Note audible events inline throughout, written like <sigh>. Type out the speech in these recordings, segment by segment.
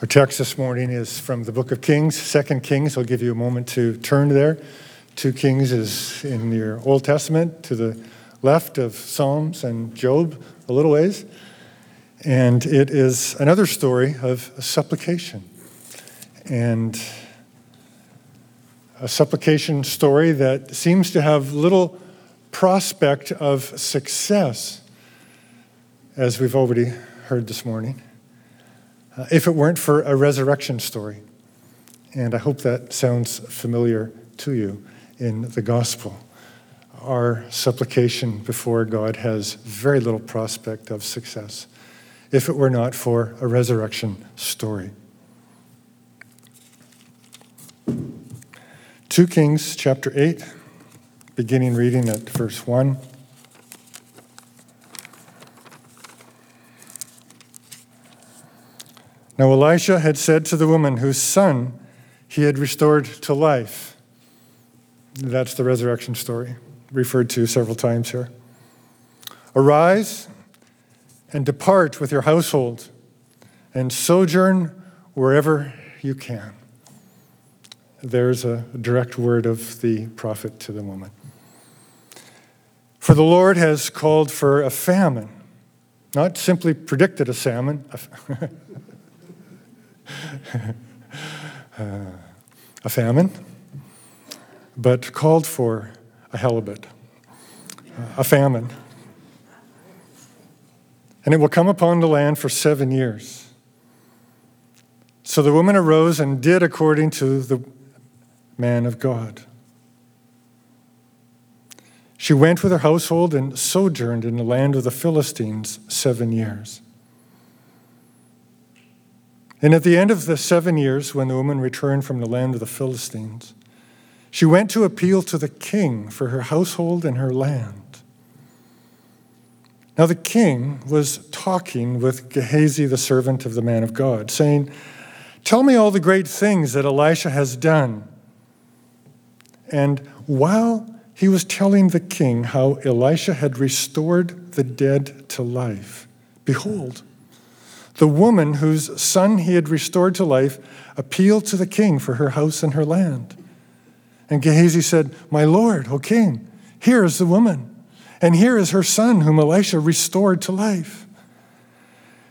Our text this morning is from the book of Kings, Second Kings. I'll give you a moment to turn there. Two Kings is in your Old Testament to the left of Psalms and Job, a little ways. And it is another story of supplication. And a supplication story that seems to have little prospect of success, as we've already heard this morning uh, if it weren't for a resurrection story. And I hope that sounds familiar to you in the gospel. Our supplication before God has very little prospect of success if it were not for a resurrection story. 2 Kings chapter 8, beginning reading at verse 1. Now Elisha had said to the woman whose son he had restored to life. That's the resurrection story, referred to several times here. Arise and depart with your household and sojourn wherever you can. There's a direct word of the prophet to the woman. For the Lord has called for a famine, not simply predicted a salmon. <laughs> <laughs> a famine, but called for a halibut, a famine. And it will come upon the land for seven years. So the woman arose and did according to the man of God. She went with her household and sojourned in the land of the Philistines seven years. And at the end of the seven years, when the woman returned from the land of the Philistines, she went to appeal to the king for her household and her land. Now the king was talking with Gehazi, the servant of the man of God, saying, Tell me all the great things that Elisha has done. And while he was telling the king how Elisha had restored the dead to life, behold, the woman whose son he had restored to life appealed to the king for her house and her land. And Gehazi said, My lord, O king, here is the woman, and here is her son whom Elisha restored to life.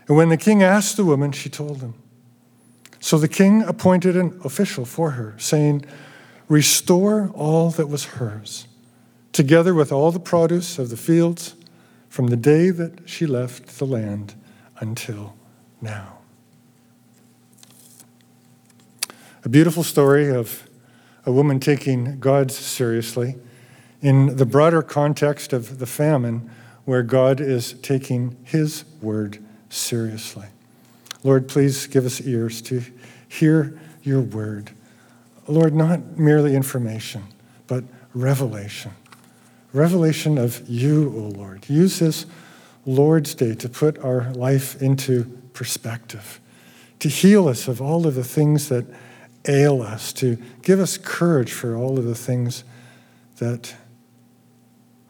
And when the king asked the woman, she told him. So the king appointed an official for her, saying, Restore all that was hers, together with all the produce of the fields, from the day that she left the land until now. A beautiful story of a woman taking God seriously in the broader context of the famine where God is taking his word seriously. Lord, please give us ears to hear your word. Lord, not merely information, but revelation. Revelation of you, O Lord. Use this Lord's Day to put our life into perspective, to heal us of all of the things that ail us, to give us courage for all of the things that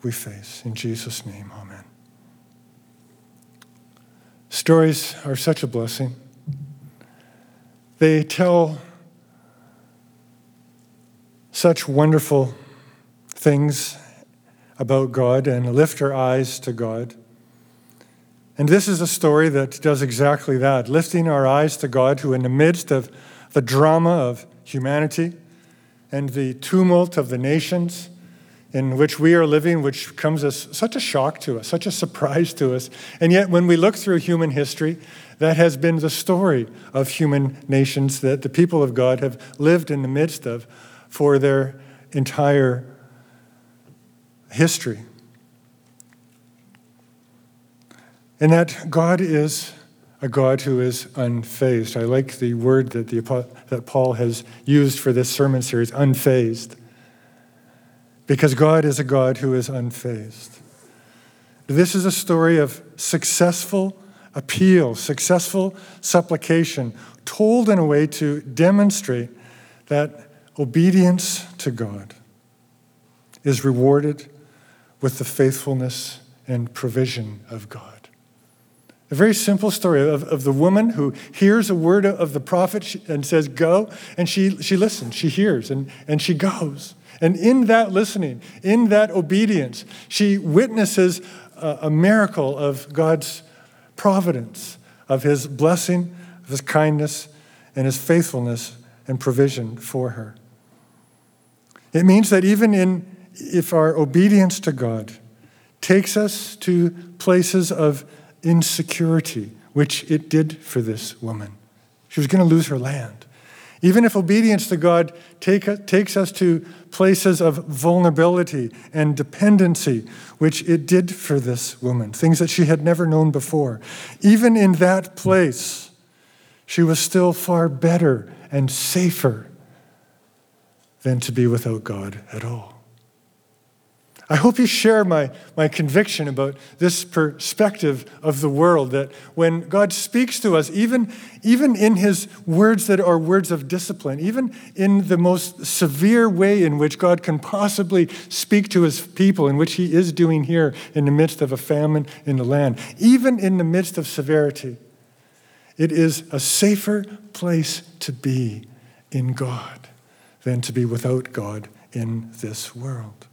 we face. In Jesus' name, amen. Stories are such a blessing. They tell such wonderful things about God and lift our eyes to God. And this is a story that does exactly that, lifting our eyes to God, who, in the midst of the drama of humanity and the tumult of the nations in which we are living, which comes as such a shock to us, such a surprise to us. And yet, when we look through human history, that has been the story of human nations that the people of God have lived in the midst of for their entire history. And that God is a God who is unfazed. I like the word that, the, that Paul has used for this sermon series, unfazed. Because God is a God who is unfazed. This is a story of successful appeal, successful supplication, told in a way to demonstrate that obedience to God is rewarded with the faithfulness and provision of God. A very simple story of, of the woman who hears a word of the prophet and says, Go, and she, she listens, she hears, and, and she goes. And in that listening, in that obedience, she witnesses a, a miracle of God's providence, of his blessing, of his kindness, and his faithfulness and provision for her. It means that even in if our obedience to God takes us to places of insecurity, which it did for this woman. She was going to lose her land. Even if obedience to God take, takes us to places of vulnerability and dependency, which it did for this woman, things that she had never known before, even in that place, she was still far better and safer than to be without God at all. I hope you share my, my conviction about this perspective of the world that when God speaks to us, even, even in his words that are words of discipline, even in the most severe way in which God can possibly speak to his people, in which he is doing here in the midst of a famine in the land, even in the midst of severity, it is a safer place to be in God than to be without God in this world.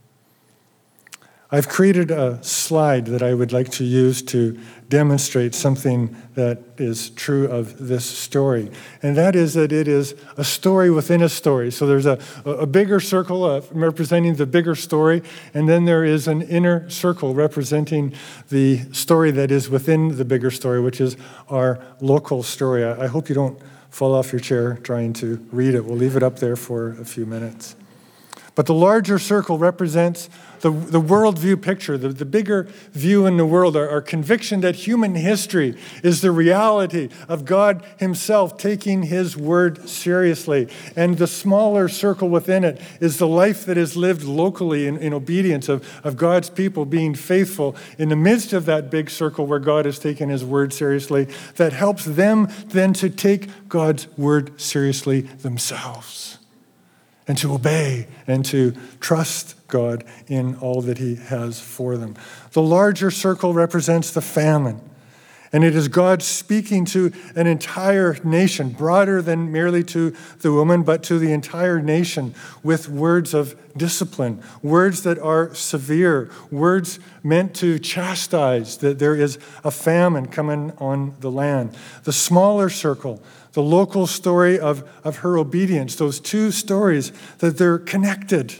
I've created a slide that I would like to use to demonstrate something that is true of this story. And that is that it is a story within a story. So there's a, a bigger circle representing the bigger story, and then there is an inner circle representing the story that is within the bigger story, which is our local story. I hope you don't fall off your chair trying to read it. We'll leave it up there for a few minutes. But the larger circle represents the, the worldview picture, the, the bigger view in the world, our, our conviction that human history is the reality of God Himself taking His word seriously. And the smaller circle within it is the life that is lived locally in, in obedience of, of God's people being faithful in the midst of that big circle where God has taken His word seriously, that helps them then to take God's word seriously themselves and to obey and to trust God in all that He has for them. The larger circle represents the famine. And it is God speaking to an entire nation, broader than merely to the woman, but to the entire nation, with words of discipline, words that are severe, words meant to chastise that there is a famine coming on the land. The smaller circle the local story of, of her obedience, those two stories, that they're connected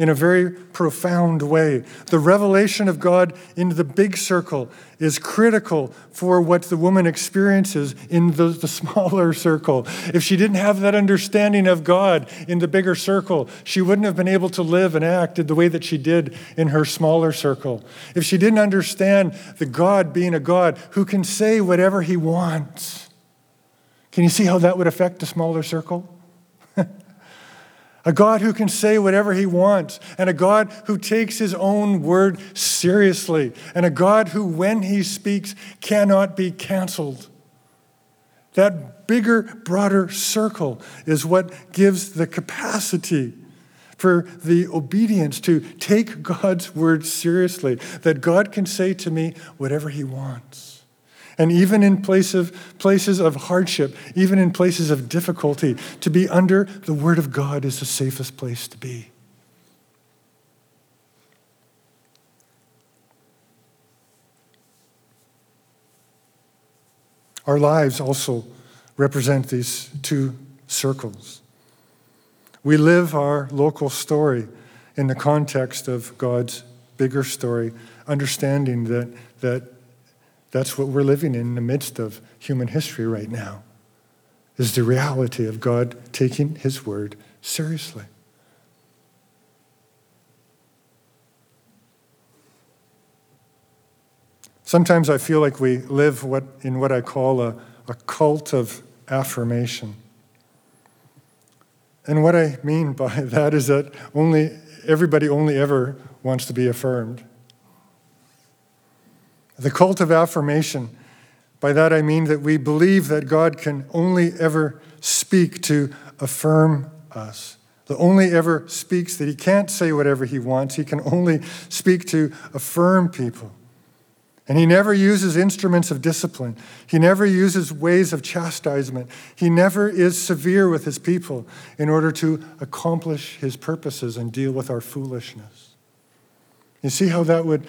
in a very profound way. The revelation of God into the big circle is critical for what the woman experiences in the, the, <laughs> smaller circle. If she didn't have that understanding of God in the bigger circle, she wouldn't have been able to live and act in the way that she did in her smaller circle. If she didn't understand the God being a God who can say whatever he wants, can you see how that would affect the smaller circle? A God who can say whatever he wants, and a God who takes his own word seriously, and a God who, when he speaks, cannot be canceled. That bigger, broader circle is what gives the capacity for the obedience to take <laughs> God's word seriously, that God can say to me whatever he wants. And even in place of, places of hardship, even in places of difficulty, to be under the Word of God is the safest place to be. Our lives also represent these two circles. We live our local story in the context of God's bigger story, understanding that, that that's what we're living in, in the midst of human history right now, is the reality of God taking his word seriously. Sometimes I feel like we live what, in what I call a, a cult of affirmation. And what I mean <laughs> by that is that only everybody only ever wants to be affirmed. The cult of affirmation, by that I mean that we believe that God can only ever speak to affirm us. The only ever speaks that he can't say whatever he wants. He can only speak to affirm people. And he never uses instruments of discipline. He never uses ways of chastisement. He never is severe with his people in order to accomplish his purposes and deal with our foolishness. You see how that would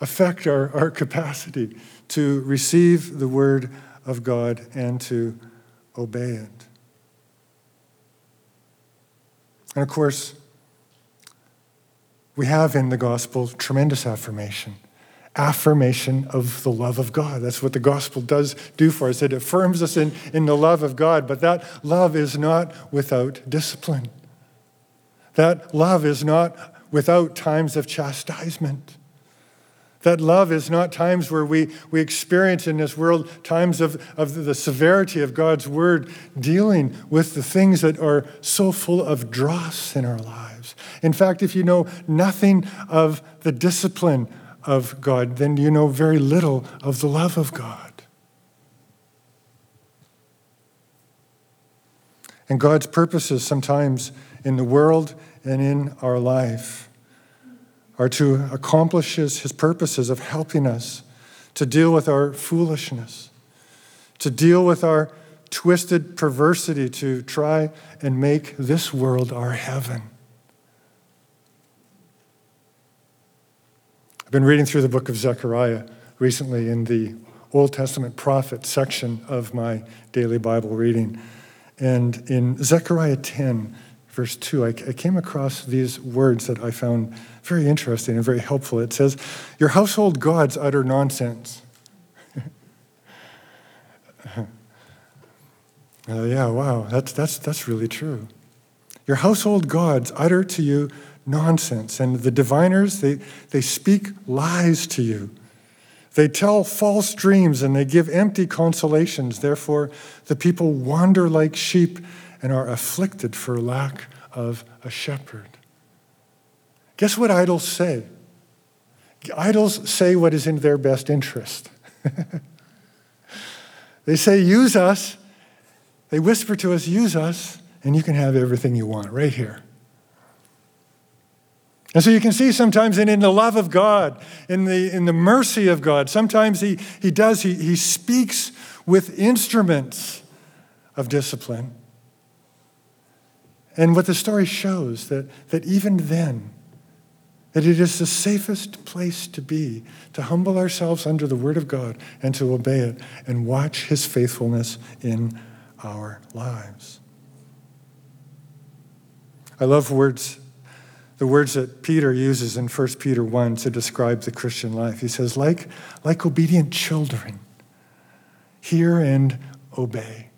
affect our, our capacity to receive the word of God and to obey it. And of course, we have in the gospel tremendous affirmation affirmation of the love of God. That's what the gospel does do for us. It affirms us in, in the love of God, but that love is not without discipline. That love is not without times of chastisement. That love is not times where we, we experience in this world times of, of the severity of God's word dealing with the things that are so full of dross in our lives. In fact, if you know nothing of the discipline of God, then you know very little of the love of God. And God's purposes sometimes in the world and in our life are to accomplish his, purposes of helping us to deal with our foolishness, to deal with our twisted perversity, to try and make this world our heaven. I've been reading through the book of Zechariah recently in the Old Testament prophet section of my daily Bible reading. And in Zechariah 10, verse 2, I, I came across these words that I found very interesting and very helpful. It says, Your household gods utter nonsense. <laughs> uh, yeah, wow, that's, that's, that's really true. Your household gods utter to you nonsense. And the diviners, they, they speak lies to you. They tell false dreams and they give empty consolations. Therefore, the people wander like sheep and are afflicted for lack of a shepherd. Guess what idols say? Idols say what is in their best interest. <laughs> they say, use us. They whisper to us, use us, and you can have everything you want right here. And so you can see sometimes in, in the love of God, in the, in the mercy of God, sometimes he, he does, he, he speaks with instruments of discipline. And what the story shows that, that even then, that it is the safest place to be, to humble ourselves under the word of God and to obey it and watch his faithfulness in our lives. I love words the words that Peter uses in 1 Peter 1 to describe the Christian life. He says, like, like obedient children, hear and obey.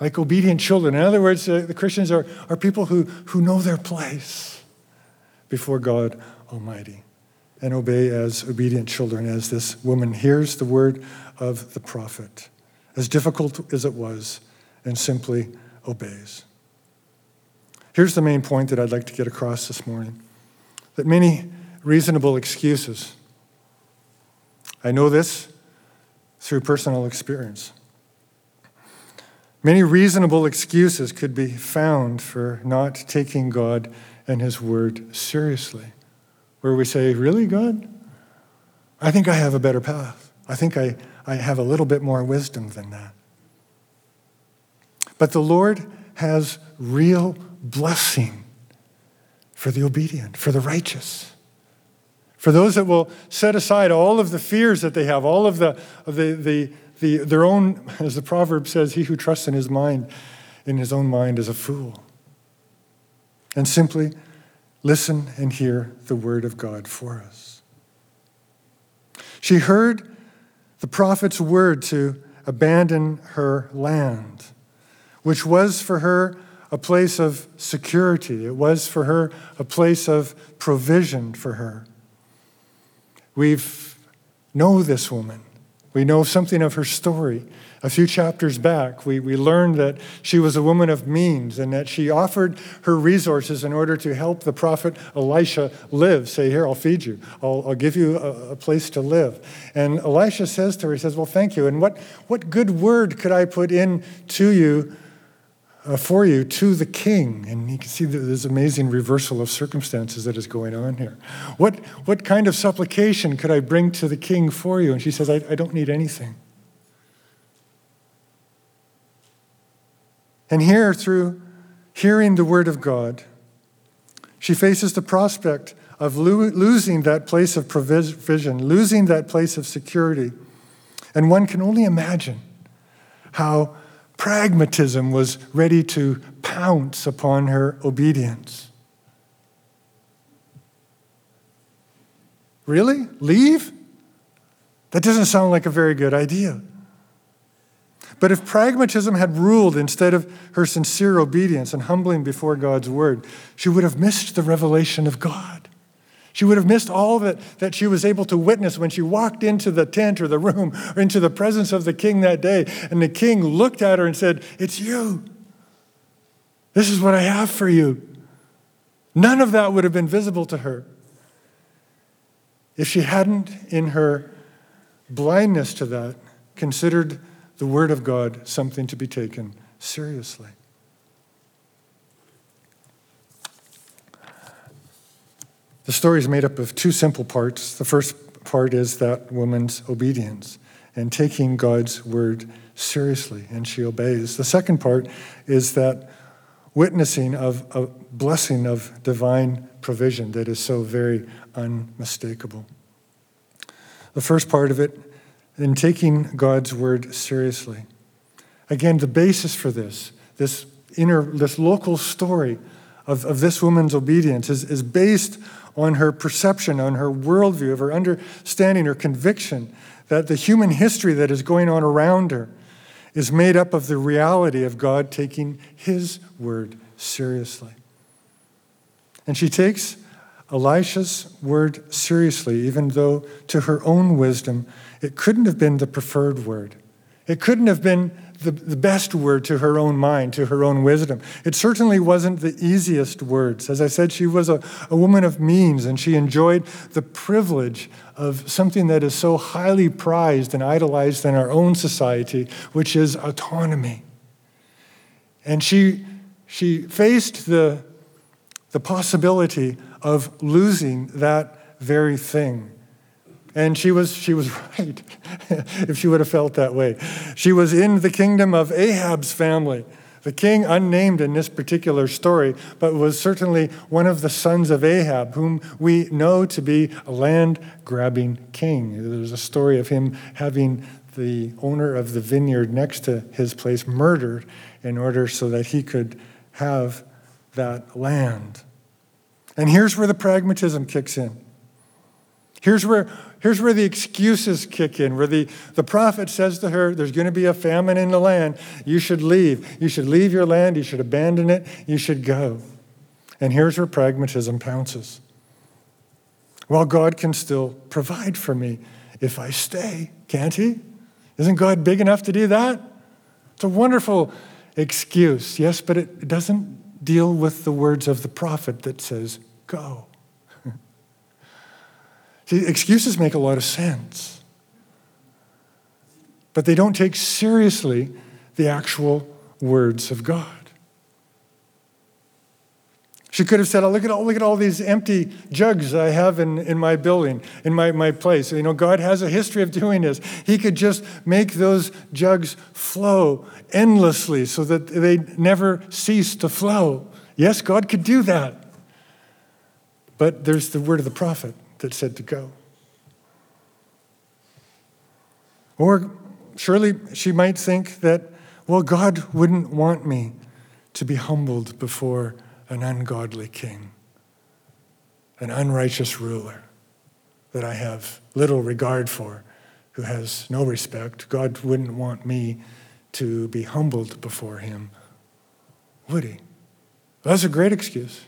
Like obedient children. In other words, the Christians are, are people who, who know their place before God Almighty and obey as obedient children, as this woman hears the word of the prophet, as difficult as it was, and simply obeys. Here's the main point that I'd like to get across this morning that many reasonable excuses, I know this through personal experience. Many reasonable excuses could be found for not taking God and His Word seriously, where we say, Really, God? I think I have a better path. I think I, I have a little bit more wisdom than that. But the Lord has real blessing for the obedient, for the righteous, for those that will set aside all of the fears that they have, all of the, the, the, the, their own, as the proverb says, he who trusts in his mind, in his own mind is a fool. And simply listen and hear the word of God for us. She heard the prophet's word to abandon her land, which was for her a place of security. It was for her a place of provision for her. We know this woman. We know something of her story. A few chapters back, we, we learned that she was a woman of means and that she offered her resources in order to help the prophet Elisha live. Say, Here, I'll feed you, I'll, I'll give you a, a, place to live. And Elisha says to her, He says, Well, thank you. And what, what good word could I put in to you uh, for you to the king. And you can see this amazing reversal of circumstances that is going on here. What, what kind of supplication could I bring to the king for you? And she says, I, I don't need anything. And here, through hearing the word of God, she faces the prospect of lo- losing that place of provision, losing that place of security. And one can only imagine how pragmatism was ready to pounce upon her obedience. Really? Leave? That doesn't sound like a very good idea. But if pragmatism had ruled instead of her sincere obedience and humbling before God's word, she would have missed the revelation of God. She would have missed all that, that she was able to witness when she walked into the tent or the room <laughs> or into the presence of the king that day. And the king looked at her and said, It's you. This is what I have for you. None of that would have been visible to her if she hadn't, in her blindness to that, considered the Word of God something to be taken seriously. The story is made up of two simple parts. The first part is that woman's obedience and taking God's word seriously, and she obeys. The second part is that witnessing of a blessing of divine provision that is so very unmistakable. The first part of it, in taking God's word seriously. Again, the basis for this, this inner, this local story of, of this woman's obedience is, is based on her perception, on her worldview, of her understanding, her conviction that the human history that is going on around her is made up of the reality of God taking His word seriously. And she takes Elisha's word seriously, even though to her own wisdom, it couldn't have been the preferred word. It couldn't have been the, the best word to her own mind, to her own wisdom. It certainly wasn't the easiest words. As I said, she was a, a woman of means and she enjoyed the privilege of something that is so highly prized and idolized in our own society, which is autonomy. And she, she faced the, the possibility of losing that very thing. And she was, she was <laughs> right if she would have felt that way. She was in the kingdom of Ahab's family, the king unnamed in this particular story, but was certainly one of the sons of Ahab, whom we know to be a land grabbing king. There's a story of him having the owner of the vineyard next to his place murdered in order so that he could have that land. And here's where the pragmatism kicks in. Here's where Here's where the excuses kick in, where the, the prophet says to her, There's going to be a famine in the land. You should leave. You should leave your land. You should abandon it. You should go. And here's where pragmatism pounces. Well, God can still provide for me if I stay, can't He? Isn't God big enough to do that? It's a wonderful excuse, yes, but it doesn't deal with the words of the prophet that says, Go. See, excuses make a lot of sense, but they don't take seriously the actual words of God. She could have said, oh, look, at all, look at all these empty jugs I have in, in my building, in my, my place. You know, God has a history of doing this. He could just make those jugs flow endlessly so that they never cease to flow. Yes, God could do that. But there's the word of the prophet that said to go. Or surely she might think that, well, God wouldn't want me to be humbled before an ungodly king, an unrighteous ruler that I have little regard for, who has no respect. God wouldn't want me to be humbled before him, would he? Well, that's a great excuse.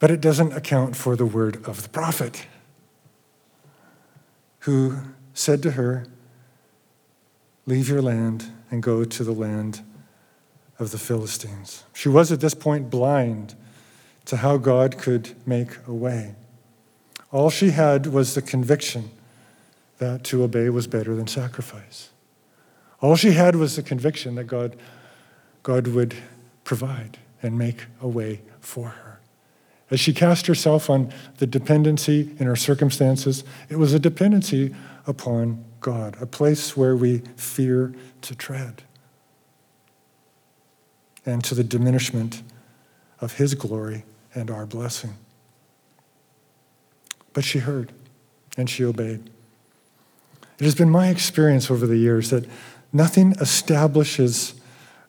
But it doesn't account for the word of the prophet, who said to her, Leave your land and go to the land of the Philistines. She was at this point blind to how God could make a way. All she had was the conviction that to obey was better than sacrifice. All she had was the conviction that God, God would provide and make a way for her. As she cast herself on the dependency in her circumstances, it was a dependency upon God, a place where we fear to tread, and to the diminishment of His glory and our blessing. But she heard and she obeyed. It has been my experience over the years that nothing establishes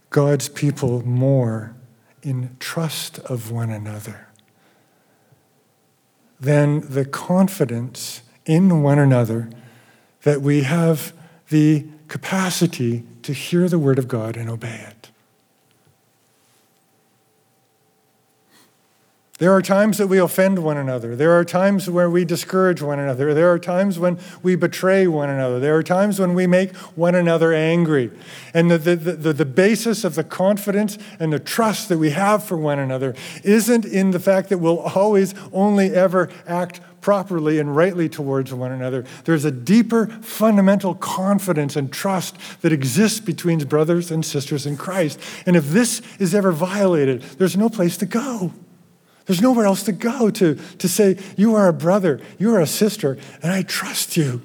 God's people more in trust of one another than the confidence in one another that we have the capacity to hear the word of God and obey it. There are times that we offend one another. There are times where we discourage one another. There are times when we betray one another. There are times when we make one another angry. And the, the, the, the, basis of the confidence and the trust that we have for one another isn't in the fact that we'll always only ever act properly and rightly towards one another. There's a deeper fundamental confidence and trust that exists between brothers and sisters in Christ. And if this is ever violated, there's no place to go. There's nowhere else to go to, to say, You are a brother, you are a sister, and I trust you,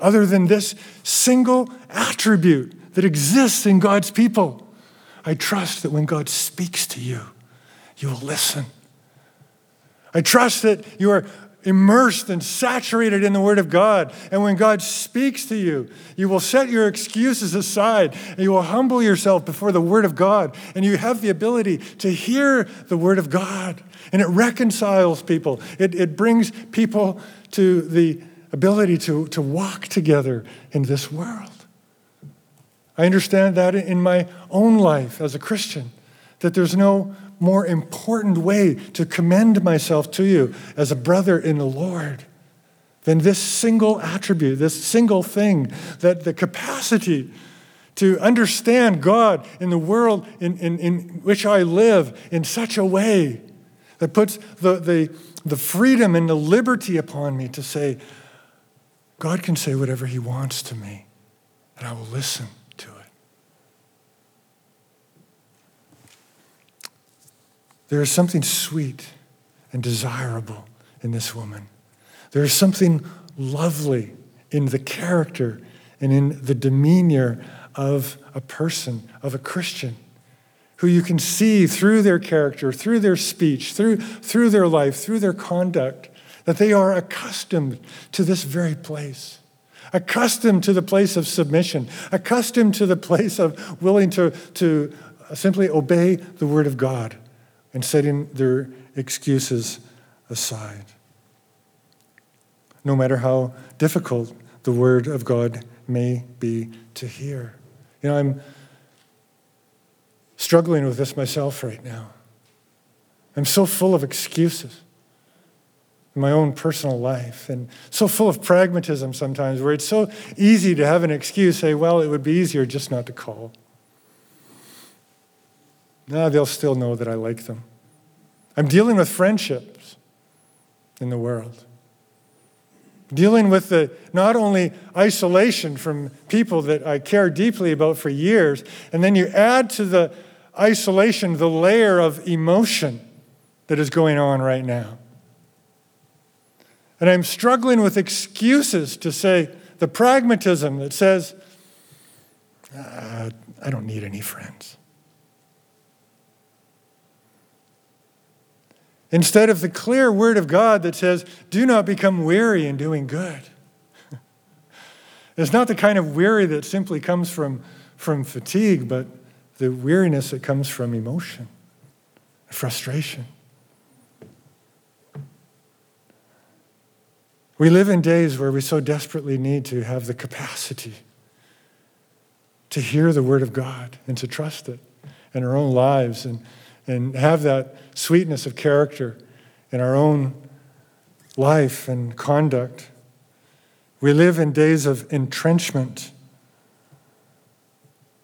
other than this single attribute that exists in God's people. I trust that when God speaks to you, you will listen. I trust that you are immersed and saturated in the Word of God. And when God speaks to you, you will set your excuses aside and you will humble yourself before the Word of God. And you have the ability to hear the Word of God. And it reconciles people, it, it brings people to the ability to, to walk together in this world. I understand that in my own life as a Christian, that there's no more important way to commend myself to you as a brother in the Lord than this single attribute, this single thing, that the capacity to understand God in the world in, in, in which I live in such a way that puts the, the, the freedom and the liberty upon me to say, God can say whatever He wants to me, and I will listen to it. There is something sweet and desirable in this woman. There is something lovely in the character and in the demeanor of a person, of a Christian who you can see through their character, through their speech, through, through their life, through their conduct, that they are accustomed to this very place, accustomed to the place of submission, accustomed to the place of willing to, to simply obey the word of God and setting their excuses aside. No matter how difficult the word of God may be to hear. You know, I'm struggling with this myself right now. I'm so full of excuses in my own personal life and so full of pragmatism sometimes where it's so easy to have an excuse, say, well, it would be easier just not to call. Now they'll still know that I like them. I'm dealing with friendships in the world. Dealing with the not only isolation from people that I care deeply about for years, and then you add to the isolation, the layer of emotion that is going on right now. And I'm struggling with excuses to say the pragmatism that says, uh, I don't need any friends. Instead of the clear word of God that says, do not become weary in doing good. <laughs> it's not the kind of weary that simply comes from, from fatigue, but the weariness that comes from emotion, frustration. We live in days where we so desperately need to have the capacity to hear the Word of God and to trust it in our own lives and, and have that sweetness of character in our own life and conduct. We live in days of entrenchment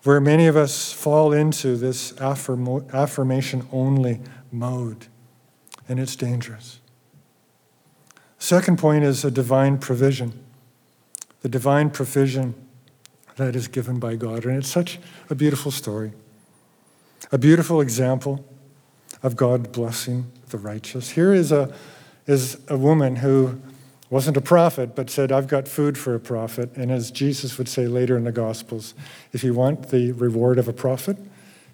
where many of us fall into this affirmation only mode, and it's dangerous. Second point is a divine provision. The divine provision that is given by God. And it's such a beautiful story, a beautiful example of God blessing the righteous. Here is a, is a woman who wasn't a prophet, but said, I've got food for a prophet. And as Jesus would say later in the Gospels, if you want the reward of a prophet,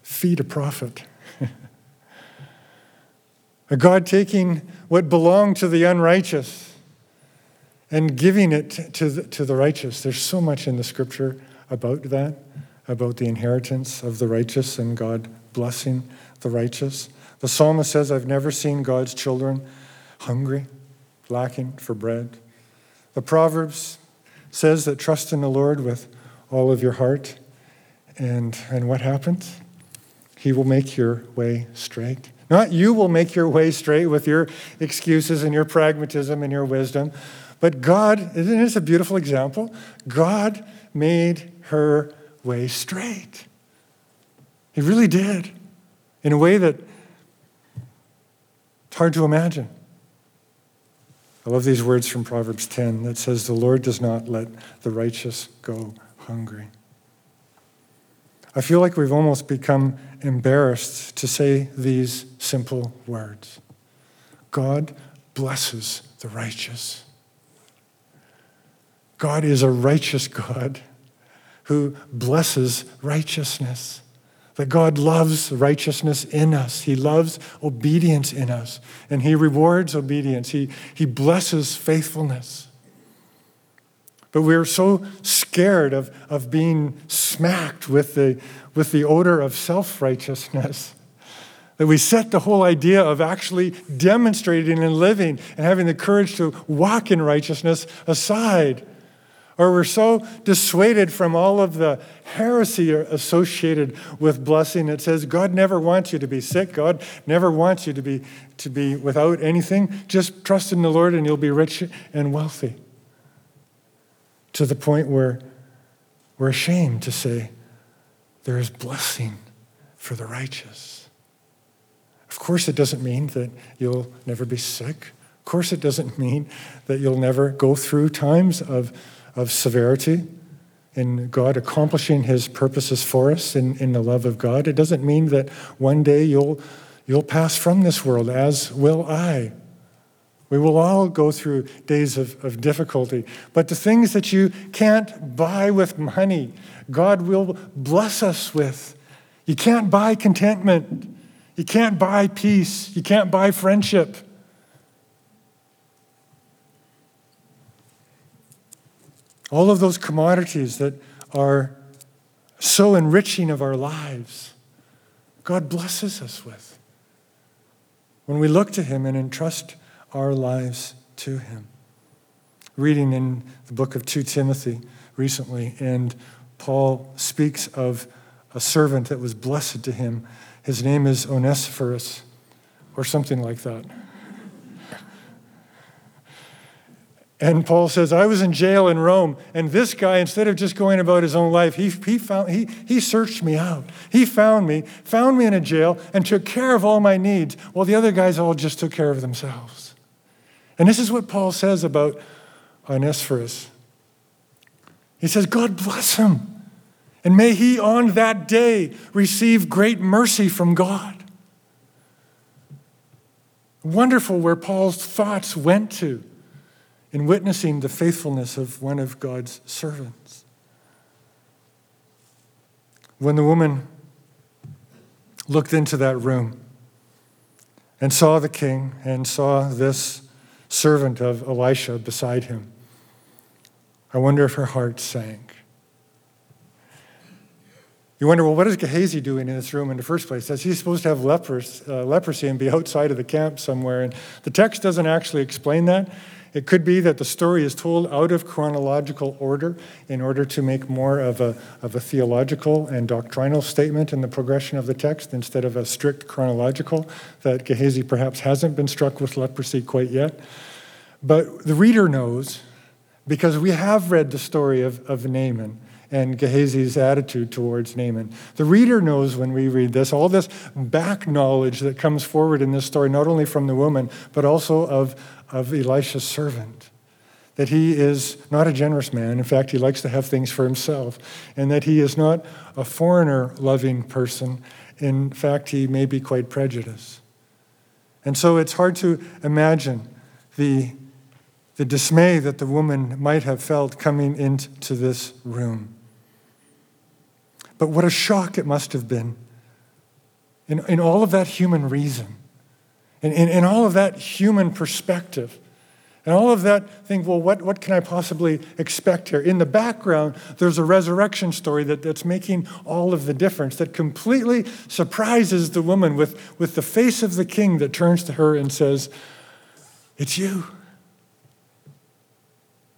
feed a prophet. <laughs> a God taking what belonged to the unrighteous and giving it to the, to the righteous. There's so much in the scripture about that, about the inheritance of the righteous and God blessing the righteous. The psalmist says, I've never seen God's children hungry lacking for bread. The Proverbs says that trust in the Lord with all of your heart. And, and what happens? He will make your way straight. Not you will make your way straight with your excuses and your pragmatism and your wisdom, but God, isn't this a beautiful example? God made her way straight. He really did, in a way that it's hard to imagine. I love these words from Proverbs 10 that says, The Lord does not let the righteous go hungry. I feel like we've almost become embarrassed to say these simple words God blesses the righteous. God is a righteous God who blesses righteousness that God loves righteousness in us. He loves obedience in us, and He rewards obedience. He, he blesses faithfulness. But we're so scared of, of being smacked with the, with the odor of self righteousness <laughs> that we set the whole idea of actually demonstrating and living and having the courage to walk in righteousness aside. Or we're so dissuaded from all of the heresy associated with blessing. It says God never wants you to be sick. God never wants you to be, to be without anything. Just trust in the Lord and you'll be rich and wealthy. To the point where we're ashamed to say, there is blessing for the righteous. Of course, it doesn't mean that you'll never be sick. Of course, it doesn't mean that you'll never go through times of of severity in God accomplishing his purposes for us in, in the love of God. It doesn't mean that one day you'll, you'll pass from this world, as will I. We will all go through days of, of difficulty. But the things that you can't buy with money, God will bless us with. You can't buy contentment. You can't buy peace. You can't buy friendship. All of those commodities that are so enriching of our lives, God blesses us with when we look to Him and entrust our lives to Him. Reading in the book of 2 Timothy recently, and Paul speaks of a servant that was blessed to him. His name is Onesiphorus, or something like that. And Paul says, I was in jail in Rome, and this guy, instead of just going about his own life, he, he, found, he, he searched me out. He found me, found me in a jail, and took care of all my needs, while the other guys all just took care of themselves. And this is what Paul says about Onesiphorus. He says, God bless him, and may he on that day receive great mercy from God. Wonderful where Paul's thoughts went to in witnessing the faithfulness of one of God's servants. When the woman looked into that room and saw the king and saw this servant of Elisha beside him, I wonder if her heart sank. You wonder, well, what is Gehazi doing in this room in the first place? Is he supposed to have lepers, uh, leprosy and be outside of the camp somewhere? And the text doesn't actually explain that. It could be that the story is told out of chronological order in order to make more of a, of a theological and doctrinal statement in the progression of the text instead of a strict chronological, that Gehazi perhaps hasn't been struck with leprosy quite yet. But the reader knows, because we have read the story of, of Naaman and Gehazi's attitude towards Naaman. The reader knows when we read this, all this back knowledge that comes forward in this story, not only from the woman, but also of, of Elisha's servant. that he is not a generous man. In fact, he likes to have things for himself, and that he is not a foreigner loving person. In fact, he may be quite prejudiced. And so it's hard to imagine the, the dismay that the woman might have felt coming into this room. But what a shock it must have been in, in all of that human reason, in, in, in all of that human perspective and all of that, think, well, what, what can I possibly expect here? In the background, there's a resurrection story that, that's making all of the difference, that completely surprises the woman with, with the face of the king that turns to her and says, It's you.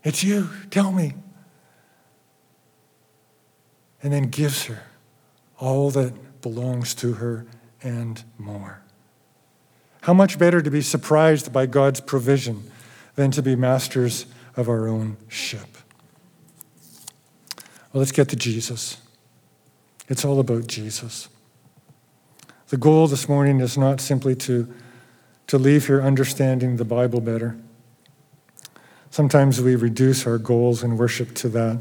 It's you. Tell me. And then gives her all that belongs to her and more. How much better to be surprised by God's provision than to be masters of our own ship. Well, let's get to Jesus. It's all about Jesus. The goal this morning is not simply to, to leave here understanding the Bible better. Sometimes we reduce our goals in worship to that.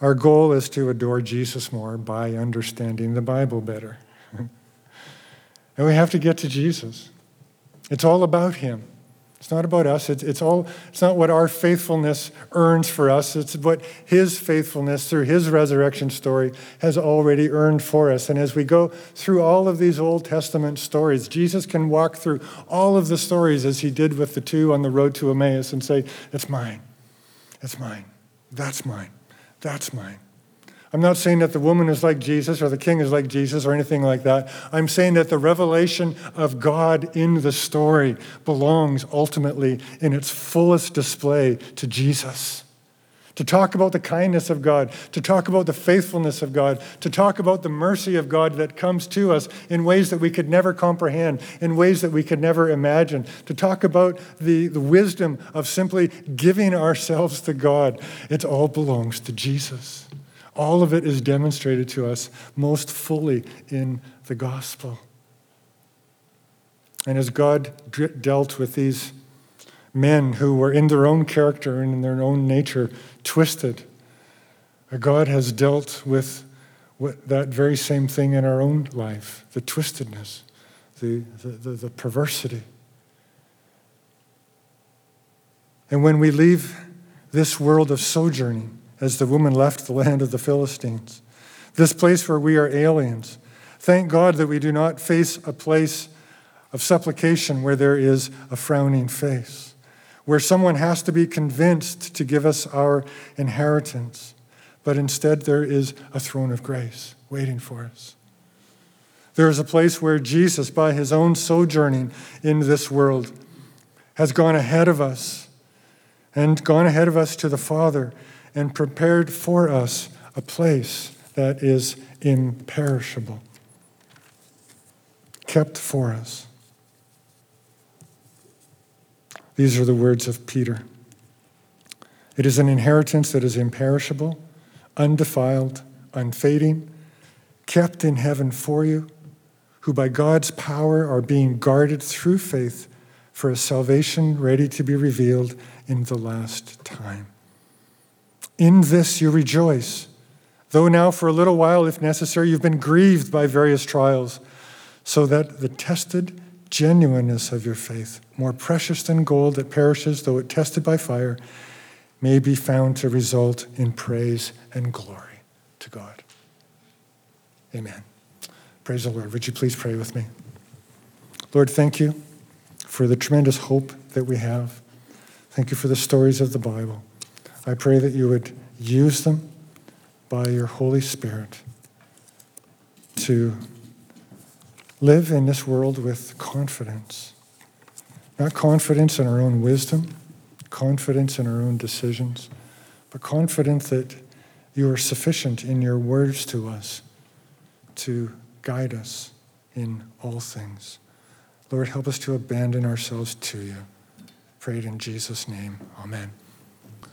Our goal is to adore Jesus more by understanding the Bible better. <laughs> and we have to get to Jesus. It's all about Him. It's not about us. It's, it's, all, it's not what our faithfulness earns for us. It's what His faithfulness through His resurrection story has already earned for us. And as we go through all of these Old Testament stories, Jesus can walk through all of the stories as He did with the two on the road to Emmaus and say, It's mine. It's mine. That's mine. That's mine. I'm not saying that the woman is like Jesus or the king is like Jesus or anything like that. I'm saying that the revelation of God in the story belongs ultimately in its fullest display to Jesus. To talk about the kindness of God, to talk about the faithfulness of God, to talk about the mercy of God that comes to us in ways that we could never comprehend, in ways that we could never imagine, to talk about the, the wisdom of simply giving ourselves to God. It all belongs to Jesus. All of it is demonstrated to us most fully in the gospel. And as God dealt with these men who were in their own character and in their own nature twisted, uh, God has dealt with that very same thing in our own life the twistedness, the, the, the, the perversity. And when we leave this world of sojourning, as the woman left the land of the Philistines. This place where we are aliens. Thank God that we do not face a place of supplication where there is a frowning face, where someone has to be convinced to give us our inheritance, but instead there is a throne of grace waiting for us. There is a place where Jesus, by his own sojourning in this world, has gone ahead of us and gone ahead of us to the Father and prepared for us a place that is imperishable, kept for us. These are the words of Peter. It is an inheritance that is imperishable, undefiled, unfading, kept in heaven for you, who by God's power are being guarded through faith for a salvation ready to be revealed in the last time. In this you rejoice, though now for a little while, if necessary, you've been grieved by various trials, so that the tested genuineness of your faith, more precious than gold that perishes, though it tested by fire, may be found to result in praise and glory to God. Amen. Praise the Lord. Would you please pray with me? Lord, thank you for the tremendous hope that we have. Thank you for the stories of the Bible. I pray that you would use them by your Holy Spirit to live in this world with confidence. Not confidence in our own wisdom, confidence in our own decisions, but confidence that you are sufficient in your words to us to guide us in all things. Lord, help us to abandon ourselves to you. Prayed in Jesus' name. Amen.